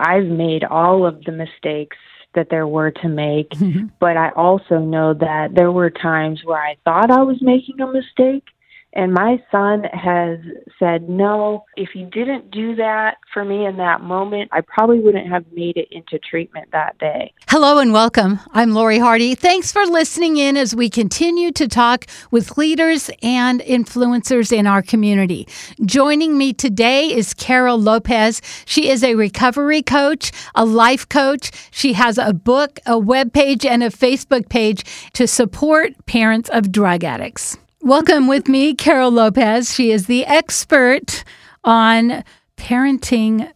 I've made all of the mistakes that there were to make, but I also know that there were times where I thought I was making a mistake. And my son has said, no, if you didn't do that for me in that moment, I probably wouldn't have made it into treatment that day. Hello and welcome. I'm Lori Hardy. Thanks for listening in as we continue to talk with leaders and influencers in our community. Joining me today is Carol Lopez. She is a recovery coach, a life coach. She has a book, a web page, and a Facebook page to support parents of drug addicts. Welcome with me, Carol Lopez. She is the expert on parenting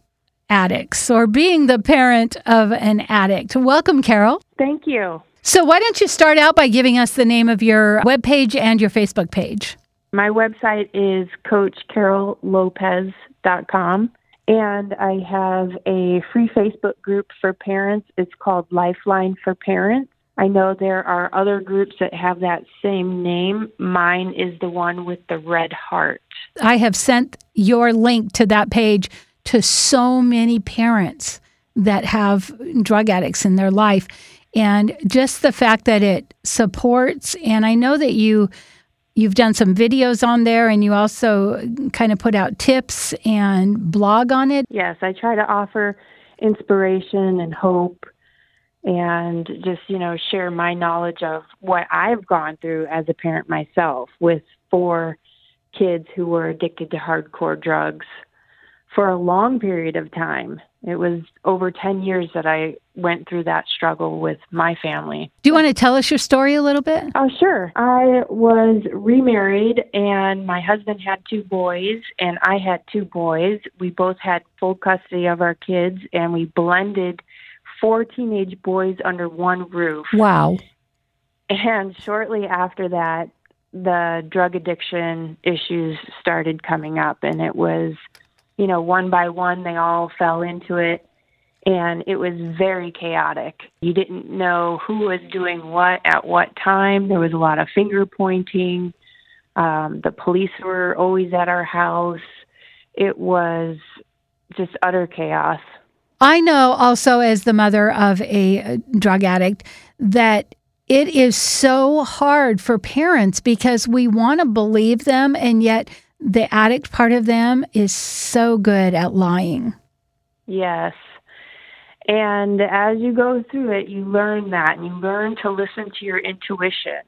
addicts or being the parent of an addict. Welcome, Carol. Thank you. So, why don't you start out by giving us the name of your webpage and your Facebook page? My website is coachcarollopez.com. And I have a free Facebook group for parents. It's called Lifeline for Parents. I know there are other groups that have that same name. Mine is the one with the red heart. I have sent your link to that page to so many parents that have drug addicts in their life. And just the fact that it supports, and I know that you you've done some videos on there and you also kind of put out tips and blog on it. Yes, I try to offer inspiration and hope and just, you know, share my knowledge of what I've gone through as a parent myself with four kids who were addicted to hardcore drugs for a long period of time. It was over 10 years that I went through that struggle with my family. Do you want to tell us your story a little bit? Oh, sure. I was remarried and my husband had two boys and I had two boys. We both had full custody of our kids and we blended four teenage boys under one roof. Wow. And shortly after that, the drug addiction issues started coming up and it was you know, one by one, they all fell into it. And it was very chaotic. You didn't know who was doing what at what time. There was a lot of finger pointing. Um, the police were always at our house. It was just utter chaos. I know also, as the mother of a uh, drug addict, that it is so hard for parents because we want to believe them, and yet the addict part of them is so good at lying. Yes. And as you go through it, you learn that and you learn to listen to your intuition.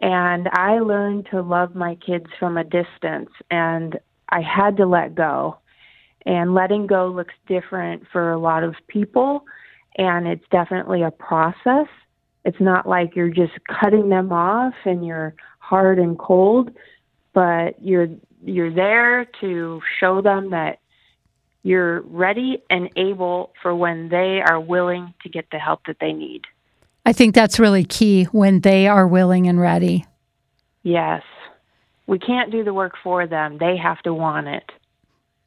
And I learned to love my kids from a distance, and I had to let go. And letting go looks different for a lot of people, and it's definitely a process. It's not like you're just cutting them off and you're hard and cold but you're you're there to show them that you're ready and able for when they are willing to get the help that they need. I think that's really key when they are willing and ready. Yes. We can't do the work for them. They have to want it.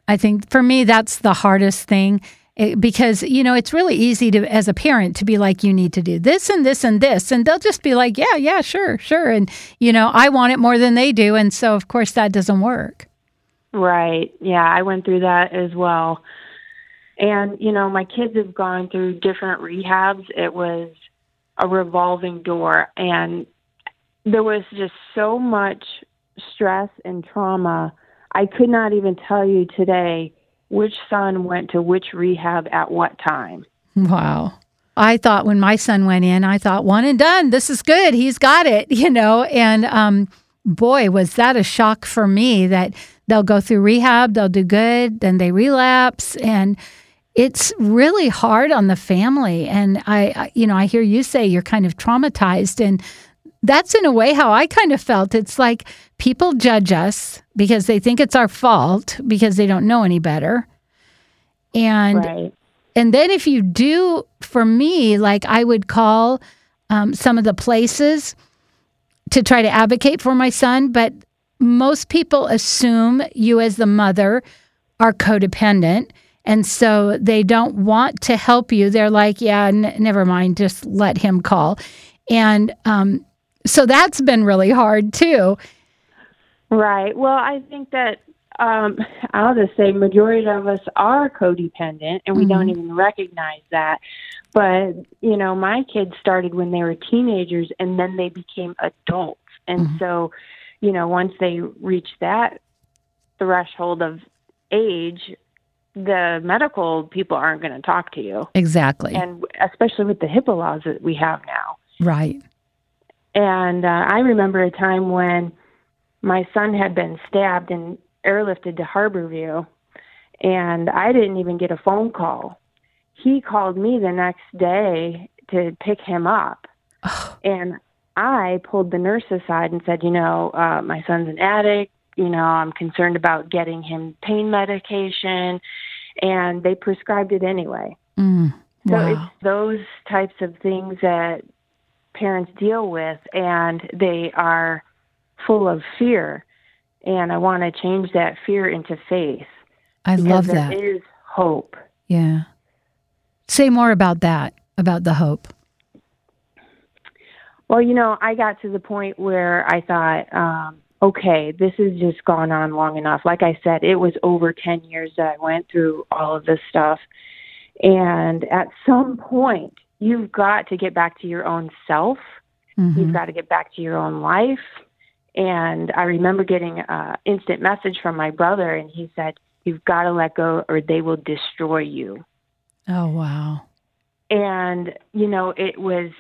I think for me that's the hardest thing it, because you know it's really easy to as a parent to be like you need to do this and this and this and they'll just be like yeah yeah sure sure and you know I want it more than they do and so of course that doesn't work. Right. Yeah, I went through that as well. And you know, my kids have gone through different rehabs. It was a revolving door and there was just so much stress and trauma. I could not even tell you today which son went to which rehab at what time. Wow. I thought when my son went in, I thought one and done. This is good. He's got it, you know. And um, boy, was that a shock for me that they'll go through rehab, they'll do good, then they relapse, and it's really hard on the family. And I, I you know, I hear you say you're kind of traumatized, and that's in a way how I kind of felt. It's like people judge us because they think it's our fault because they don't know any better. And right. and then if you do, for me, like I would call um, some of the places to try to advocate for my son, but most people assume you as the mother are codependent. And so they don't want to help you. They're like, yeah, n- never mind, just let him call. And um, so that's been really hard too. Right. Well, I think that um, I'll just say majority of us are codependent and we Mhm. don't even recognize that. But, you know, my kids started when they were teenagers and then they became adults. And Mhm. so, you know, once they reach that threshold of age, the medical people aren't going to talk to you. Exactly. And especially with the HIPAA laws that we have now. right. And uh, I remember a time when my son had been stabbed and airlifted to Harborview, and I didn't even get a phone call. He called me the next day to pick him up, and I pulled the nurse aside and said, You know, uh, my son's an addict. You know, I'm concerned about getting him pain medication, and they prescribed it anyway. mm, So it's those types of things that parents deal with, and they are full of fear. And I want to change that fear into faith. I love there that. is hope. Yeah. Say more about that, about the hope. Well, you know, I got to the point where I thought, um, okay, this has just gone on long enough. Like I said, it was over 10 years that I went through all of this stuff. And at some point, you've got to get back to your own self. Mhm. You've got to get back to your own life. And I remember getting an instant message from my brother, and he said, You've got to let go or they will destroy you. Oh, wow. And, you know, it was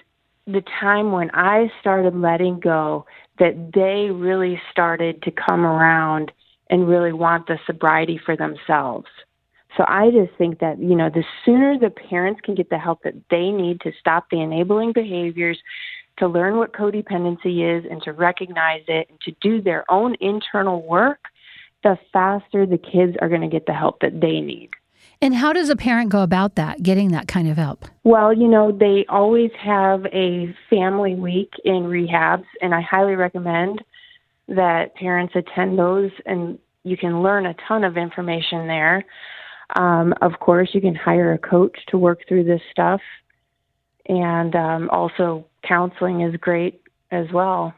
the time when I started letting go that they really started to come around and really want the sobriety for themselves. So I just think that, you know, the sooner the parents can get the help that they need to stop the enabling behaviors, to learn what codependency is and to recognize it and to do their own internal work, the faster the kids are going to get the help that they need. And how does a parent go about that, getting that kind of help? Well, you know, they always have a family week in rehabs, and I highly recommend that parents attend those, and you can learn a ton of information there. Um, of course, you can hire a coach to work through this stuff, and um, also counseling is great as well.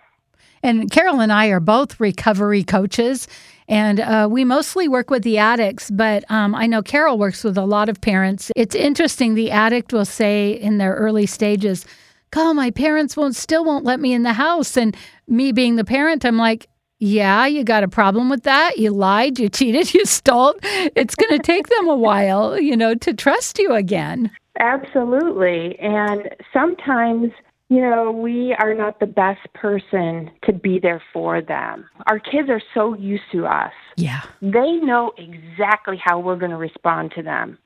And Carol and I are both recovery coaches, and uh, we mostly work with the addicts. But um, I know Carol works with a lot of parents. It's interesting. The addict will say in their early stages, "God, my parents won't still won't let me in the house." And me being the parent, I'm like, "Yeah, you got a problem with that? You lied, you cheated, you stole. It's going to take them a while, you know, to trust you again." Absolutely. And sometimes, you know, we are not the best person to be there for them. Our kids are so used to us. Yeah. They know exactly how we're going to respond to them.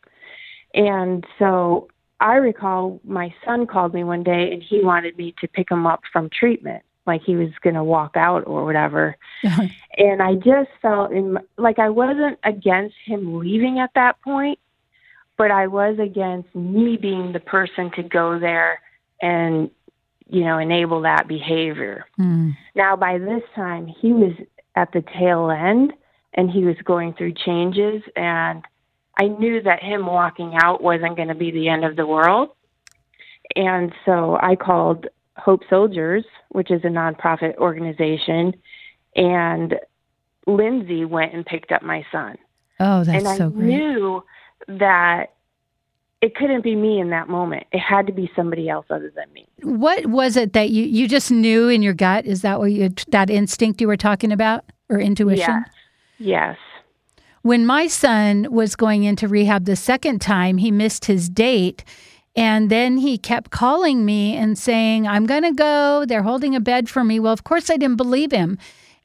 And so I recall my son called me one day and he wanted me to pick him up from treatment, like he was going to walk out or whatever. Uh-huh. And I just felt in like I wasn't against him leaving at that point, but I was against me being the person to go there and you know enable that behavior. Mm. Now by this time he was at the tail end and he was going through changes and I knew that him walking out wasn't going to be the end of the world. And so I called Hope Soldiers, which is a nonprofit organization, and Lindsay went and picked up my son. Oh, that's and I so great. knew that it couldn't be me in that moment. It had to be somebody else other than me. What was it that you you just knew in your gut? Is that what you that instinct you were talking about or intuition? Yes. Yes. When my son was going into rehab the second time, he missed his date. And then he kept calling me and saying, I'm going to go. They're holding a bed for me. Well, of course, I didn't believe him.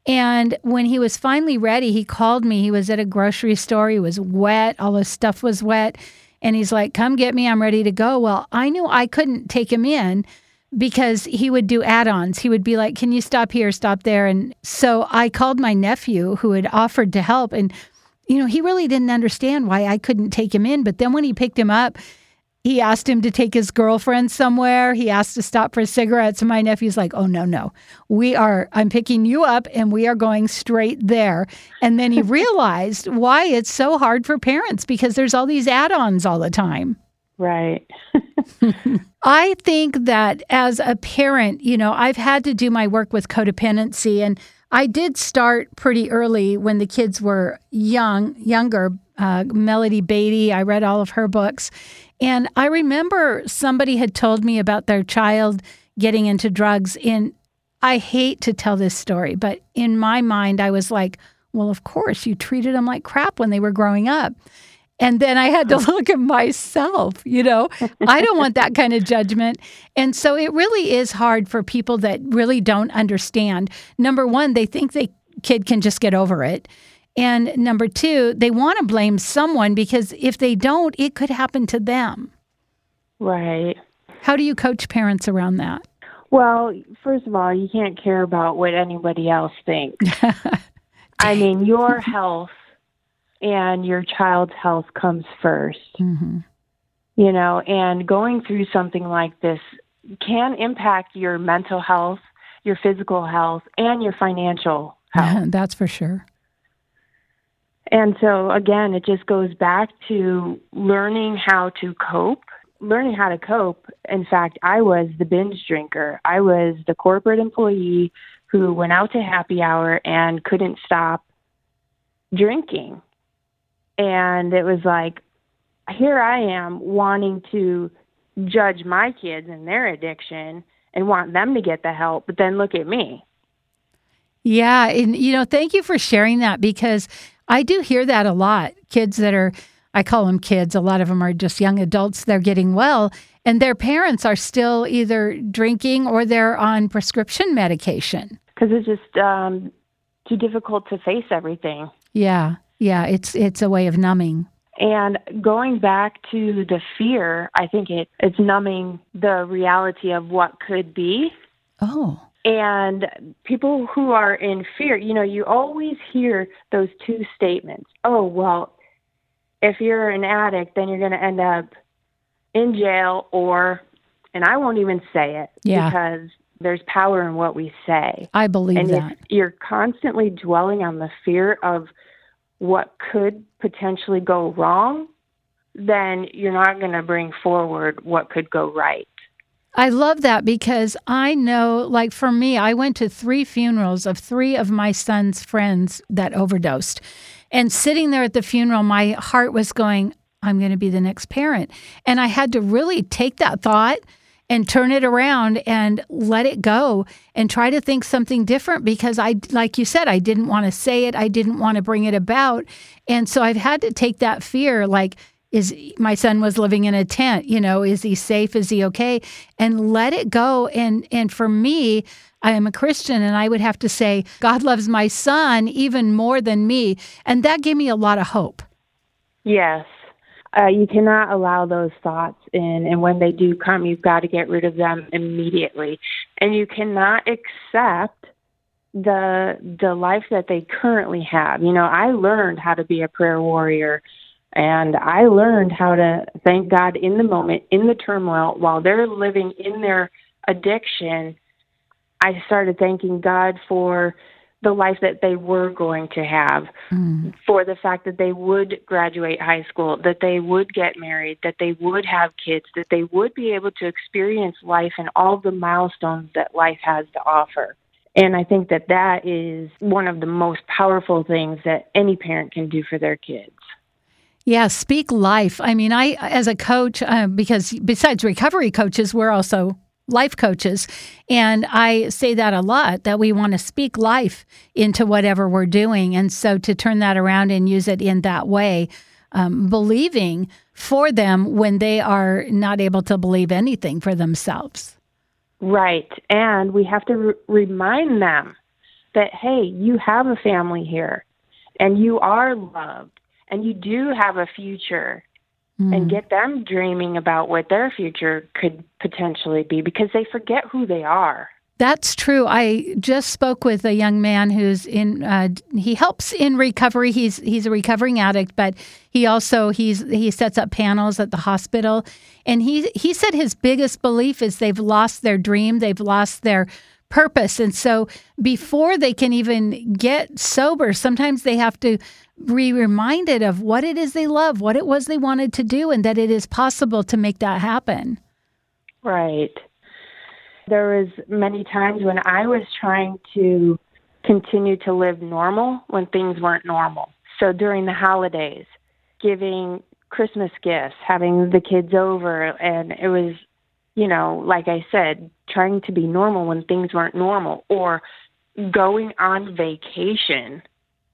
And when he was finally ready, he called me. He was at a grocery store. He was wet. All his stuff was wet. And he's like, Come get me. I'm ready to go. Well, I knew I couldn't take him in because he would do add ons. He would be like, Can you stop here, stop there? And so I called my nephew who had offered to help. And, you know, he really didn't understand why I couldn't take him in. But then when he picked him up, he asked him to take his girlfriend somewhere. He asked to stop for cigarettes. And my nephew's like, oh, no, no. We are, I'm picking you up and we are going straight there. And then he realized why it's so hard for parents because there's all these add ons all the time. Right. I think that as a parent, you know, I've had to do my work with codependency and I did start pretty early when the kids were young, younger. Uh, Melody Beattie, I read all of her books. And I remember somebody had told me about their child getting into drugs. And I hate to tell this story, but in my mind, I was like, well, of course, you treated them like crap when they were growing up. And then I had to look at myself, you know, I don't want that kind of judgment. And so it really is hard for people that really don't understand. Number one, they think the kid can just get over it. And number two, they want to blame someone because if they don't, it could happen to them. Right. How do you coach parents around that? Well, first of all, you can't care about what anybody else thinks. I mean, your health and your child's health comes 1st mm-hmm. You know, and going through something like this can impact your mental health, your physical health, and your financial health. That's for sure. And so, again, it just goes back to learning how to cope. Learning how to cope. In fact, I was the binge drinker. I was the corporate employee who went out to happy hour and couldn't stop drinking. And it was like, here I am wanting to judge my kids and their addiction and want them to get the help, but then look at me. Yeah. And, you know, thank you for sharing that because I do hear that a lot. Kids that are, I call them kids, a lot of them are just young adults, they're getting well, and their parents are still either drinking or they're on prescription medication. Because it's just um, too difficult to face everything. Yeah. Yeah, it's it's a way of numbing. And going back to the fear, I think it it's numbing the reality of what could be. Oh. And people who are in fear, you know, you always hear those two statements. Oh, well, if you're an addict, then you're going to end up in jail or and I won't even say it yeah. because there's power in what we say. I believe and that. You're constantly dwelling on the fear of what could potentially go wrong, then you're not going to bring forward what could go right. I love that because I know, like for me, I went to three funerals of three of my son's friends that overdosed. And sitting there at the funeral, my heart was going, I'm going to be the next parent. And I had to really take that thought and turn it around and let it go and try to think something different because I, like you said, I didn't want to say it. I didn't want to bring it about. And so I've had to take that fear like, is my son was living in a tent, you know, is he safe? Is he okay? And let it go. And, and for me, I am a Christian and I would have to say, God loves my son even more than me. And that gave me a lot of hope. Yes. Uh, you cannot allow those thoughts in, and when they do come, you've got to get rid of them immediately. And you cannot accept the the life that they currently have. You know, I learned how to be a prayer warrior, and I learned how to thank God in the moment, in the turmoil, while they're living in their addiction. I started thanking God for the life that they were going to have, mm. for the fact that they would graduate high school, that they would get married, that they would have kids, that they would be able to experience life and all the milestones that life has to offer. And I think that that is one of the most powerful things that any parent can do for their kids. Yeah, speak life. I mean, I, as a coach, uh, because besides recovery coaches, we're also life coaches. And I say that a lot that we want to speak life into whatever we're doing. And so to turn that around and use it in that way, um, believing for them when they are not able to believe anything for themselves. Right. And we have to re- remind them that, hey, you have a family here and you are loved and you do have a future mm. and get them dreaming about what their future could potentially be because they forget who they are. That's true. I just spoke with a young man who's in. Uh, he helps in recovery. He's he's a recovering addict, but he also he's he sets up panels at the hospital, and he he said his biggest belief is they've lost their dream, they've lost their purpose, and so before they can even get sober, sometimes they have to be reminded of what it is they love, what it was they wanted to do, and that it is possible to make that happen. Right. There was many times when I was trying to continue to live normal when things weren't normal. So during the holidays, giving Christmas gifts, having the kids over, and it was, you know, like I said, trying to be normal when things weren't normal, or going on vacation,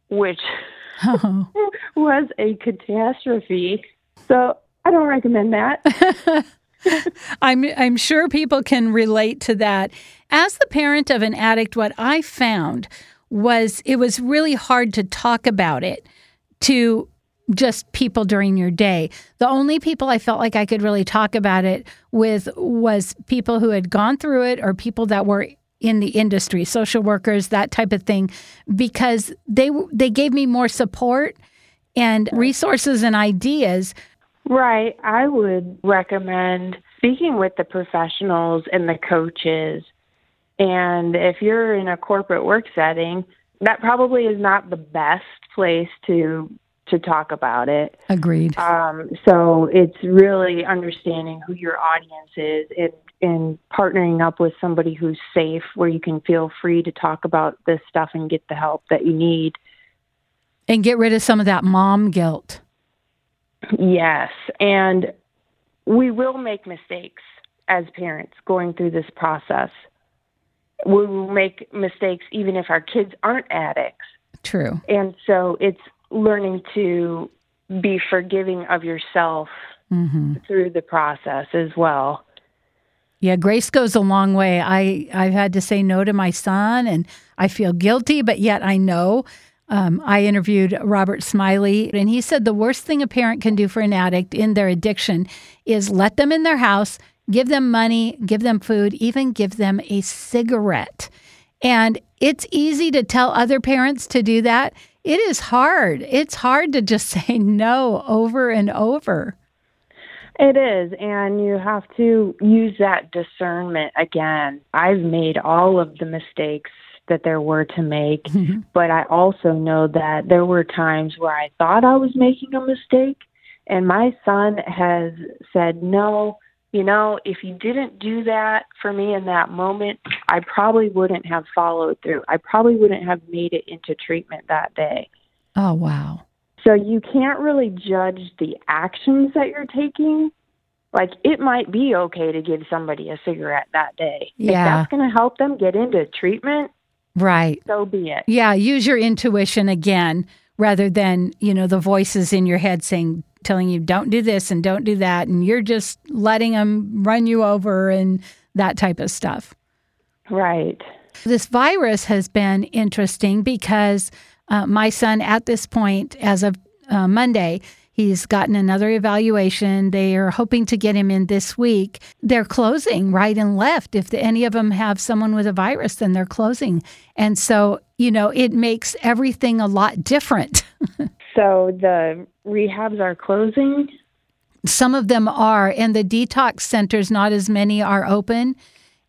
which was a catastrophe. So I don't recommend that. I'm I'm sure people can relate to that. As the parent of an addict, what I found was it was really hard to talk about it to just people during your day. The only people I felt like I could really talk about it with was people who had gone through it or people that were in the industry, social workers, that type of thing, because they they gave me more support and resources and ideas. Right. I would recommend speaking with the professionals and the coaches. And if you're in a corporate work setting, that probably is not the best place to to talk about it. Agreed. Um, so it's really understanding who your audience is and, and partnering up with somebody who's safe, where you can feel free to talk about this stuff and get the help that you need. And get rid of some of that mom guilt. Yes. And we will make mistakes as parents going through this process. We will make mistakes even if our kids aren't addicts. True. And so it's learning to be forgiving of yourself mm-hmm. through the process as well. Yeah, grace goes a long way. I I've had to say no to my son, and I feel guilty, but yet I know. Um, I interviewed Robert Smiley, and he said the worst thing a parent can do for an addict in their addiction is let them in their house, give them money, give them food, even give them a cigarette. And it's easy to tell other parents to do that. It is hard. It's hard to just say no over and over. It is, and you have to use that discernment again. I've made all of the mistakes that there were to make, mm-hmm. but I also know that there were times where I thought I was making a mistake, and my son has said, No, you know, if you didn't do that for me in that moment, I probably wouldn't have followed through. I probably wouldn't have made it into treatment that day. Oh, wow. So you can't really judge the actions that you're taking. Like it might be okay to give somebody a cigarette that day. Yeah. If that's going to help them get into treatment, right. So be it. Yeah, use your intuition again rather than, you know, the voices in your head saying telling you don't do this and don't do that and you're just letting them run you over and that type of stuff. Right. This virus has been interesting because uh, my son, at this point, as of uh, Monday, he's gotten another evaluation. They are hoping to get him in this week. They're closing right and left. If the, any of them have someone with a virus, then they're closing. And so, you know, it makes everything a lot different. So the rehabs are closing? Some of them are, and the detox centers, not as many are open.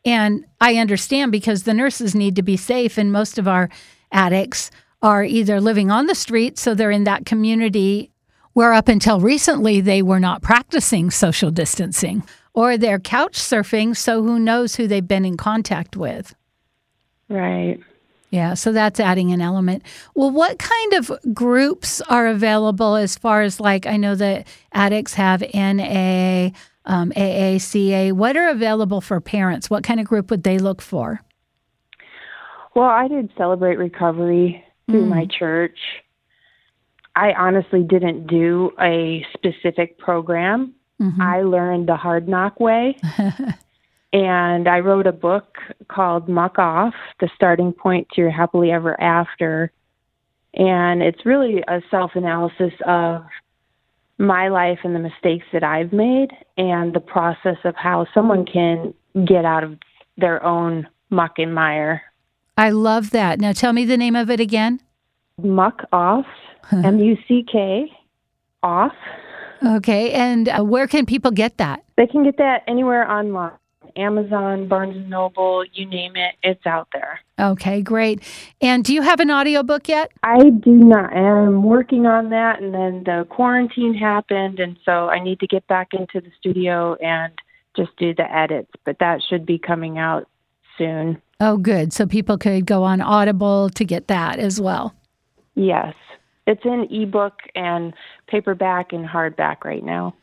And I understand because the nurses need to be safe, and most of our addicts are either living on the street, so they're in that community where up until recently they were not practicing social distancing, or they're couch surfing, so who knows who they've been in contact with. Right. Yeah, so that's adding an element. Well, what kind of groups are available as far as like I know that addicts have NA, um, AACA. What are available for parents? What kind of group would they look for? Well, I did celebrate recovery through mm. my church. I honestly didn't do a specific program. Mm-hmm. I learned the hard knock way. And I wrote a book called Muck Off The Starting Point to Your Happily Ever After. And it's really a self analysis of my life and the mistakes that I've made and the process of how someone can get out of their own muck and mire. I love that. Now tell me the name of it again. Muck Off, M U C K, off. Okay. And uh, where can people get that? They can get that anywhere online. Amazon, Barnes and Noble, you name it, it's out there. Okay, great. And do you have an audiobook yet? I do not. I'm working on that and then the quarantine happened and so I need to get back into the studio and just do the edits, but that should be coming out soon. Oh, good. So people could go on Audible to get that as well. Yes. It's in ebook and paperback and hardback right now.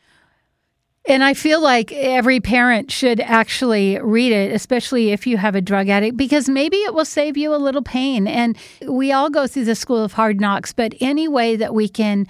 And I feel like every parent should actually read it, especially if you have a drug addict, because maybe it will save you a little pain. And we all go through the school of hard knocks, but any way that we can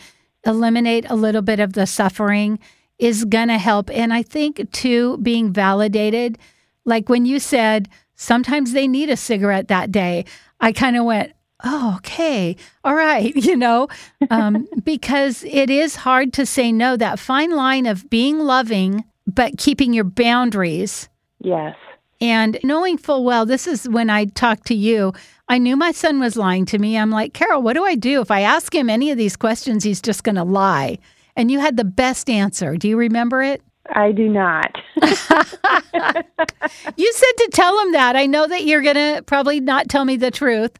eliminate a little bit of the suffering is going to help. And I think, too, being validated, like when you said, sometimes they need a cigarette that day, I kind of went, oh, okay, all right, you know, um, because it is hard to say no. That fine line of being loving, but keeping your boundaries. Yes. And knowing full well, this is when I talked to you, I knew my son was lying to me. I'm like, Carol, what do I do? If I ask him any of these questions, he's just going to lie. And you had the best answer. Do you remember it? I do not. you said to tell him that. I know that you're going to probably not tell me the truth.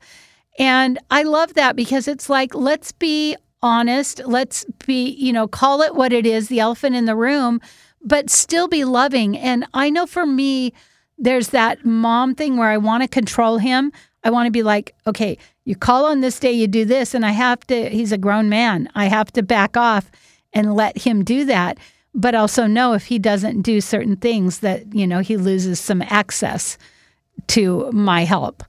And I love that because it's like, let's be honest. Let's be, you know, call it what it is, the elephant in the room, but still be loving. And I know for me, there's that mom thing where I want to control him. I want to be like, okay, you call on this day, you do this. And I have to, he's a grown man. I have to back off and let him do that. But also know if he doesn't do certain things that, you know, he loses some access to my help.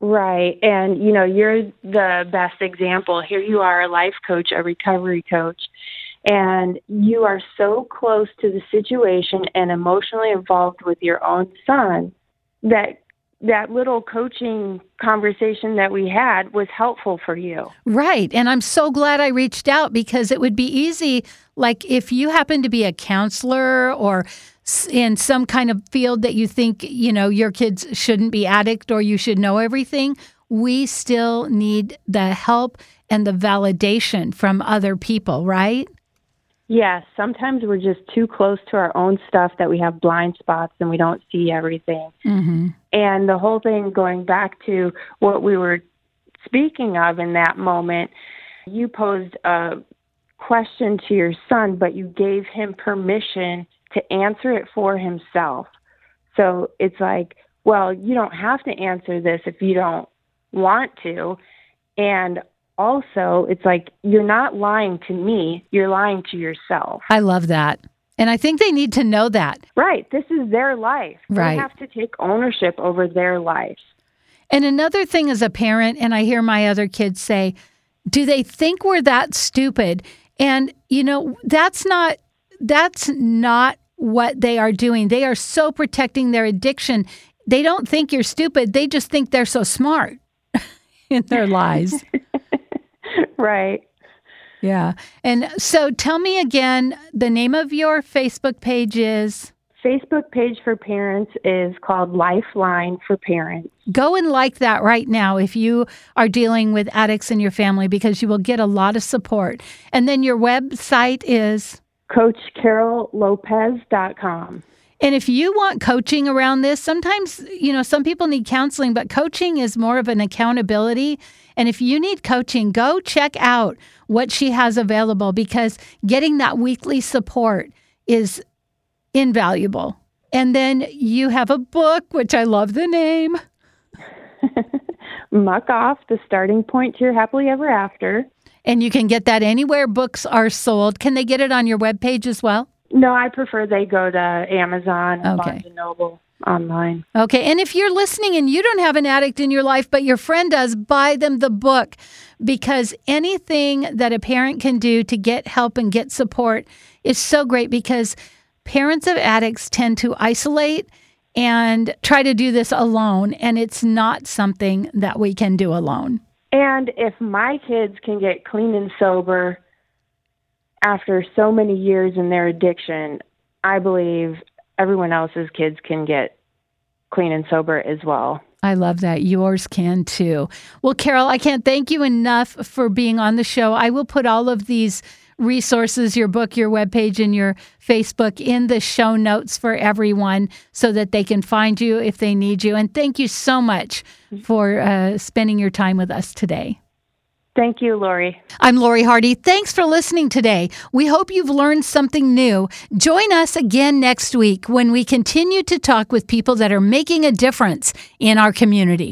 Right. And, you know, you're the best example. Here you are, a life coach, a recovery coach, and you are so close to the situation and emotionally involved with your own son that that little coaching conversation that we had was helpful for you. Right. And I'm so glad I reached out because it would be easy like if you happen to be a counselor or in some kind of field that you think, you know, your kids shouldn't be addict or you should know everything, we still need the help and the validation from other people, right? Yes, sometimes we're just too close to our own stuff that we have blind spots and we don't see everything. Mm-hmm. And the whole thing going back to what we were speaking of in that moment, you posed a question to your son, but you gave him permission to answer it for himself. So it's like, well, you don't have to answer this if you don't want to. And also, it's like, you're not lying to me, you're lying to yourself. I love that. And I think they need to know that. Right. This is their life. Right. They have to take ownership over their life. And another thing as a parent, and I hear my other kids say, do they think we're that stupid? And, you know, that's not that's not what they are doing. They are so protecting their addiction. They don't think you're stupid. They just think they're so smart in their lies. right. Yeah. And so tell me again the name of your Facebook page is Facebook page for parents is called Lifeline for Parents. Go and like that right now if you are dealing with addicts in your family because you will get a lot of support. And then your website is CoachCarolLopez.com. And if you want coaching around this, sometimes, you know, some people need counseling, but coaching is more of an accountability. And if you need coaching, go check out what she has available because getting that weekly support is invaluable. And then you have a book, which I love the name. Muck Off, the starting point to your happily ever after. And you can get that anywhere books are sold. Can they get it on your webpage as well? No, I prefer they go to Amazon, okay. Barnes and Noble online. Okay. And if you're listening and you don't have an addict in your life, but your friend does, buy them the book because anything that a parent can do to get help and get support is so great because parents of addicts tend to isolate and try to do this alone. And it's not something that we can do alone. And if my kids can get clean and sober after so many years in their addiction, I believe everyone else's kids can get clean and sober as well. I love that. Yours can too. Well, Carol, I can't thank you enough for being on the show. I will put all of these resources, your book, your webpage, and your Facebook in the show notes for everyone so that they can find you if they need you. And thank you so much for uh, spending your time with us today. Thank you, Lori. I'm Lori Hardy. Thanks for listening today. We hope you've learned something new. Join us again next week when we continue to talk with people that are making a difference in our community.